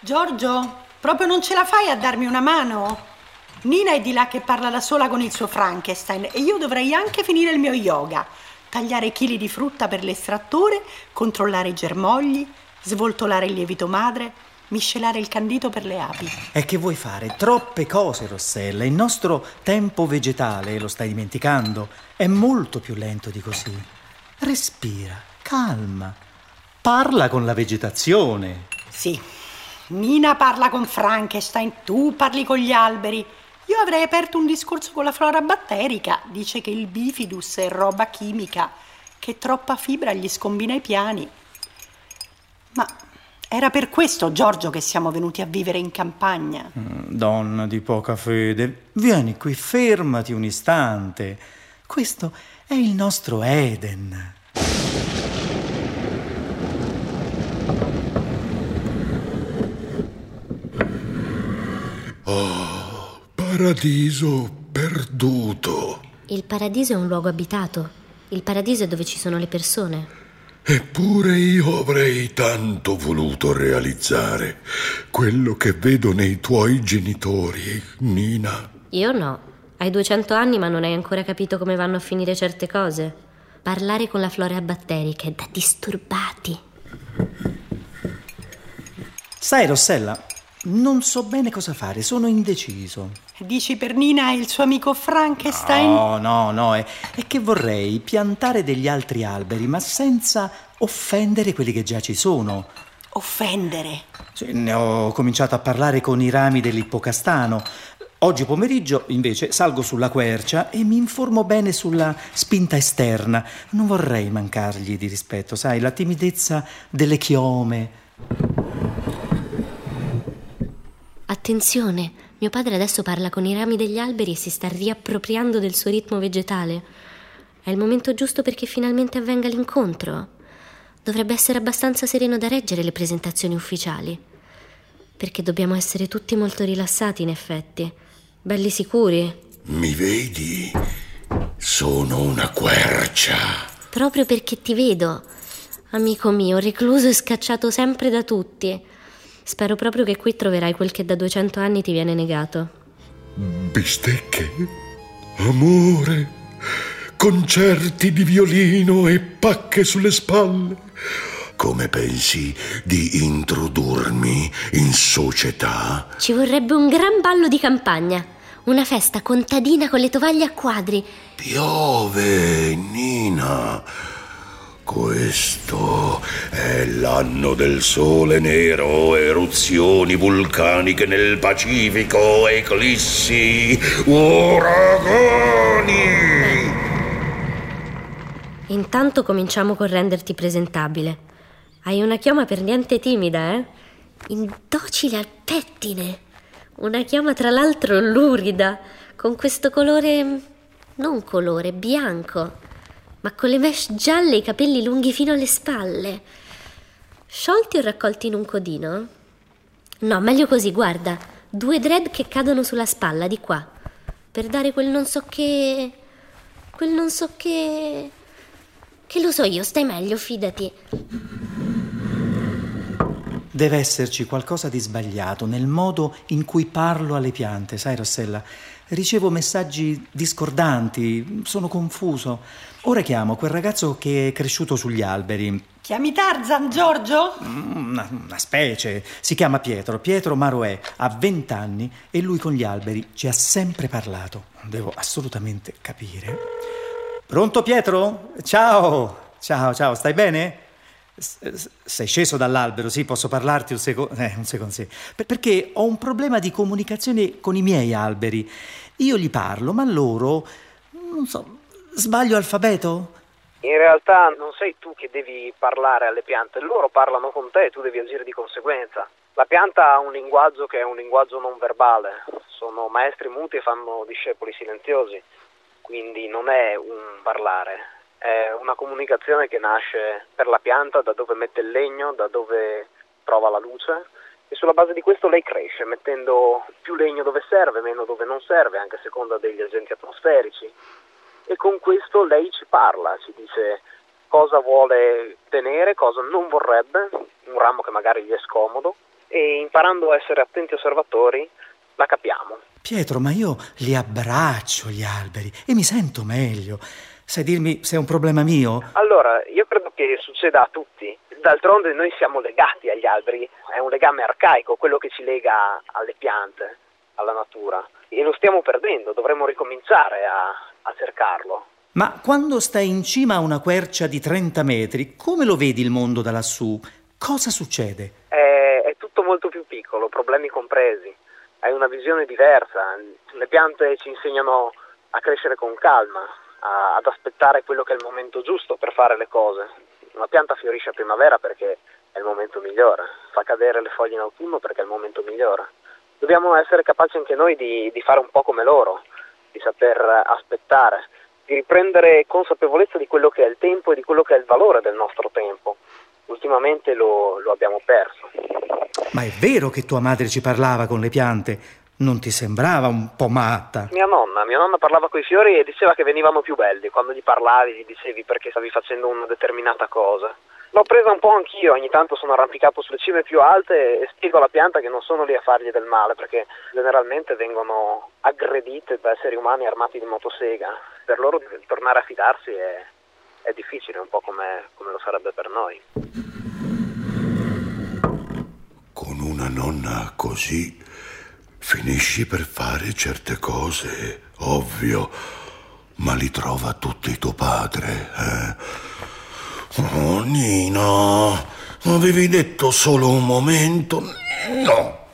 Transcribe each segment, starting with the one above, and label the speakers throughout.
Speaker 1: Giorgio, proprio non ce la fai a darmi una mano? Nina è di là che parla da sola con il suo Frankenstein e io dovrei anche finire il mio yoga. Tagliare chili di frutta per l'estrattore, controllare i germogli, svoltolare il lievito madre, miscelare il candito per le api.
Speaker 2: E che vuoi fare? Troppe cose, Rossella. Il nostro tempo vegetale, lo stai dimenticando, è molto più lento di così. Respira, calma. Parla con la vegetazione.
Speaker 1: Sì, Nina parla con Frankenstein, tu parli con gli alberi. Io avrei aperto un discorso con la flora batterica. Dice che il bifidus è roba chimica, che troppa fibra gli scombina i piani. Ma era per questo, Giorgio, che siamo venuti a vivere in campagna.
Speaker 2: Mm, donna di poca fede, vieni qui, fermati un istante. Questo è il nostro Eden.
Speaker 3: Paradiso perduto.
Speaker 4: Il paradiso è un luogo abitato. Il paradiso è dove ci sono le persone.
Speaker 3: Eppure io avrei tanto voluto realizzare quello che vedo nei tuoi genitori, Nina.
Speaker 4: Io no. Hai 200 anni ma non hai ancora capito come vanno a finire certe cose. Parlare con la flora batterica è da disturbati.
Speaker 2: Sai, Rossella, non so bene cosa fare, sono indeciso.
Speaker 1: Dici per Nina e il suo amico Frankenstein?
Speaker 2: No, no, no, è, è che vorrei piantare degli altri alberi, ma senza offendere quelli che già ci sono.
Speaker 1: Offendere?
Speaker 2: Sì, ne ho cominciato a parlare con i rami dell'ippocastano. Oggi pomeriggio, invece, salgo sulla quercia e mi informo bene sulla spinta esterna. Non vorrei mancargli di rispetto, sai, la timidezza delle chiome.
Speaker 4: Attenzione, mio padre adesso parla con i rami degli alberi e si sta riappropriando del suo ritmo vegetale. È il momento giusto perché finalmente avvenga l'incontro. Dovrebbe essere abbastanza sereno da reggere le presentazioni ufficiali. Perché dobbiamo essere tutti molto rilassati, in effetti. Belli sicuri.
Speaker 3: Mi vedi? Sono una quercia.
Speaker 4: Proprio perché ti vedo. Amico mio, recluso e scacciato sempre da tutti. Spero proprio che qui troverai quel che da 200 anni ti viene negato.
Speaker 3: Bistecche, amore, concerti di violino e pacche sulle spalle. Come pensi di introdurmi in società?
Speaker 4: Ci vorrebbe un gran ballo di campagna, una festa contadina con le tovaglie a quadri.
Speaker 3: Piove, Nina. Questo è l'anno del sole nero, eruzioni vulcaniche nel Pacifico, eclissi, uragani.
Speaker 4: Intanto cominciamo con renderti presentabile. Hai una chioma per niente timida, eh? Indocile al pettine. Una chioma tra l'altro lurida, con questo colore... non colore, bianco ma con le mesh gialle e i capelli lunghi fino alle spalle. Sciolti o raccolti in un codino? No, meglio così, guarda. Due dread che cadono sulla spalla, di qua. Per dare quel non so che... quel non so che... Che lo so io, stai meglio, fidati.
Speaker 2: Deve esserci qualcosa di sbagliato nel modo in cui parlo alle piante, sai Rossella? Ricevo messaggi discordanti, sono confuso. Ora chiamo quel ragazzo che è cresciuto sugli alberi.
Speaker 1: Chiami Tarzan, Giorgio?
Speaker 2: Mm, una, una specie. Si chiama Pietro, Pietro Maroè, ha 20 anni e lui con gli alberi ci ha sempre parlato. Devo assolutamente capire. Pronto Pietro? Ciao! Ciao, ciao, stai bene? Sei sceso dall'albero, sì, posso parlarti un secondo? Eh, un secondo, sì. perché ho un problema di comunicazione con i miei alberi. Io gli parlo, ma loro, non so, sbaglio alfabeto?
Speaker 5: In realtà non sei tu che devi parlare alle piante, loro parlano con te e tu devi agire di conseguenza. La pianta ha un linguaggio che è un linguaggio non verbale, sono maestri muti e fanno discepoli silenziosi, quindi non è un parlare, è una comunicazione che nasce per la pianta da dove mette il legno, da dove trova la luce e sulla base di questo lei cresce mettendo più legno dove serve, meno dove non serve, anche a seconda degli agenti atmosferici. E con questo lei ci parla, ci dice cosa vuole tenere, cosa non vorrebbe, un ramo che magari gli è scomodo, e imparando a essere attenti osservatori la capiamo.
Speaker 2: Pietro, ma io li abbraccio gli alberi e mi sento meglio. Sai dirmi se è un problema mio?
Speaker 5: Allora, io credo che succeda a tutti. D'altronde noi siamo legati agli alberi, è un legame arcaico, quello che ci lega alle piante, alla natura. E lo stiamo perdendo, dovremmo ricominciare a, a cercarlo.
Speaker 2: Ma quando stai in cima a una quercia di 30 metri, come lo vedi il mondo da lassù? Cosa succede?
Speaker 5: È, è tutto molto più piccolo, problemi compresi. Hai una visione diversa. Le piante ci insegnano a crescere con calma, a, ad aspettare quello che è il momento giusto per fare le cose. Una pianta fiorisce a primavera perché è il momento migliore, fa cadere le foglie in autunno perché è il momento migliore. Dobbiamo essere capaci anche noi di, di fare un po' come loro, di saper aspettare, di riprendere consapevolezza di quello che è il tempo e di quello che è il valore del nostro tempo. Ultimamente lo, lo abbiamo perso.
Speaker 2: Ma è vero che tua madre ci parlava con le piante? Non ti sembrava un po' matta?
Speaker 5: Mia nonna, mia nonna parlava con i fiori e diceva che venivano più belli. Quando gli parlavi, gli dicevi perché stavi facendo una determinata cosa. L'ho presa un po' anch'io, ogni tanto sono arrampicato sulle cime più alte e spiego alla pianta che non sono lì a fargli del male, perché generalmente vengono aggredite da esseri umani armati di motosega. Per loro tornare a fidarsi è, è difficile, un po' come, come lo sarebbe per noi.
Speaker 3: Con una nonna così Finisci per fare certe cose, ovvio, ma li trova tutti tuo padre, eh? Oh, Nina, avevi detto solo un momento? No,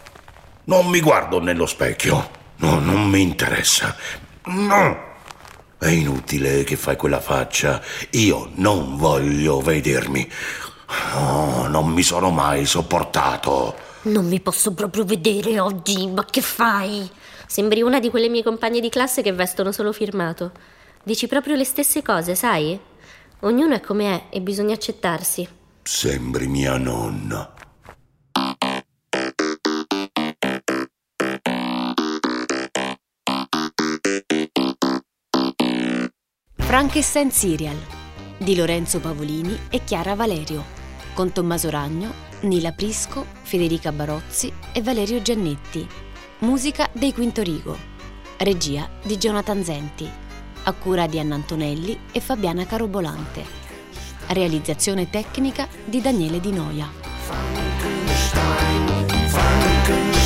Speaker 3: non mi guardo nello specchio, no, non mi interessa, no. È inutile che fai quella faccia, io non voglio vedermi. Oh, non mi sono mai sopportato.
Speaker 4: Non mi posso proprio vedere oggi, ma che fai? Sembri una di quelle mie compagne di classe che vestono solo firmato. Dici proprio le stesse cose, sai? Ognuno è come è e bisogna accettarsi.
Speaker 3: Sembri mia nonna.
Speaker 6: Frankenstein Serial di Lorenzo Pavolini e Chiara Valerio con Tommaso Ragno Nila Prisco, Federica Barozzi e Valerio Giannetti. Musica dei Quinto Rigo. Regia di Jonathan Zenti. A cura di Anna Antonelli e Fabiana Carobolante. Realizzazione tecnica di Daniele Di Noia. Frankenstein, Frankenstein.